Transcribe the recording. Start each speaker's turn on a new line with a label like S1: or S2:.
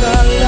S1: the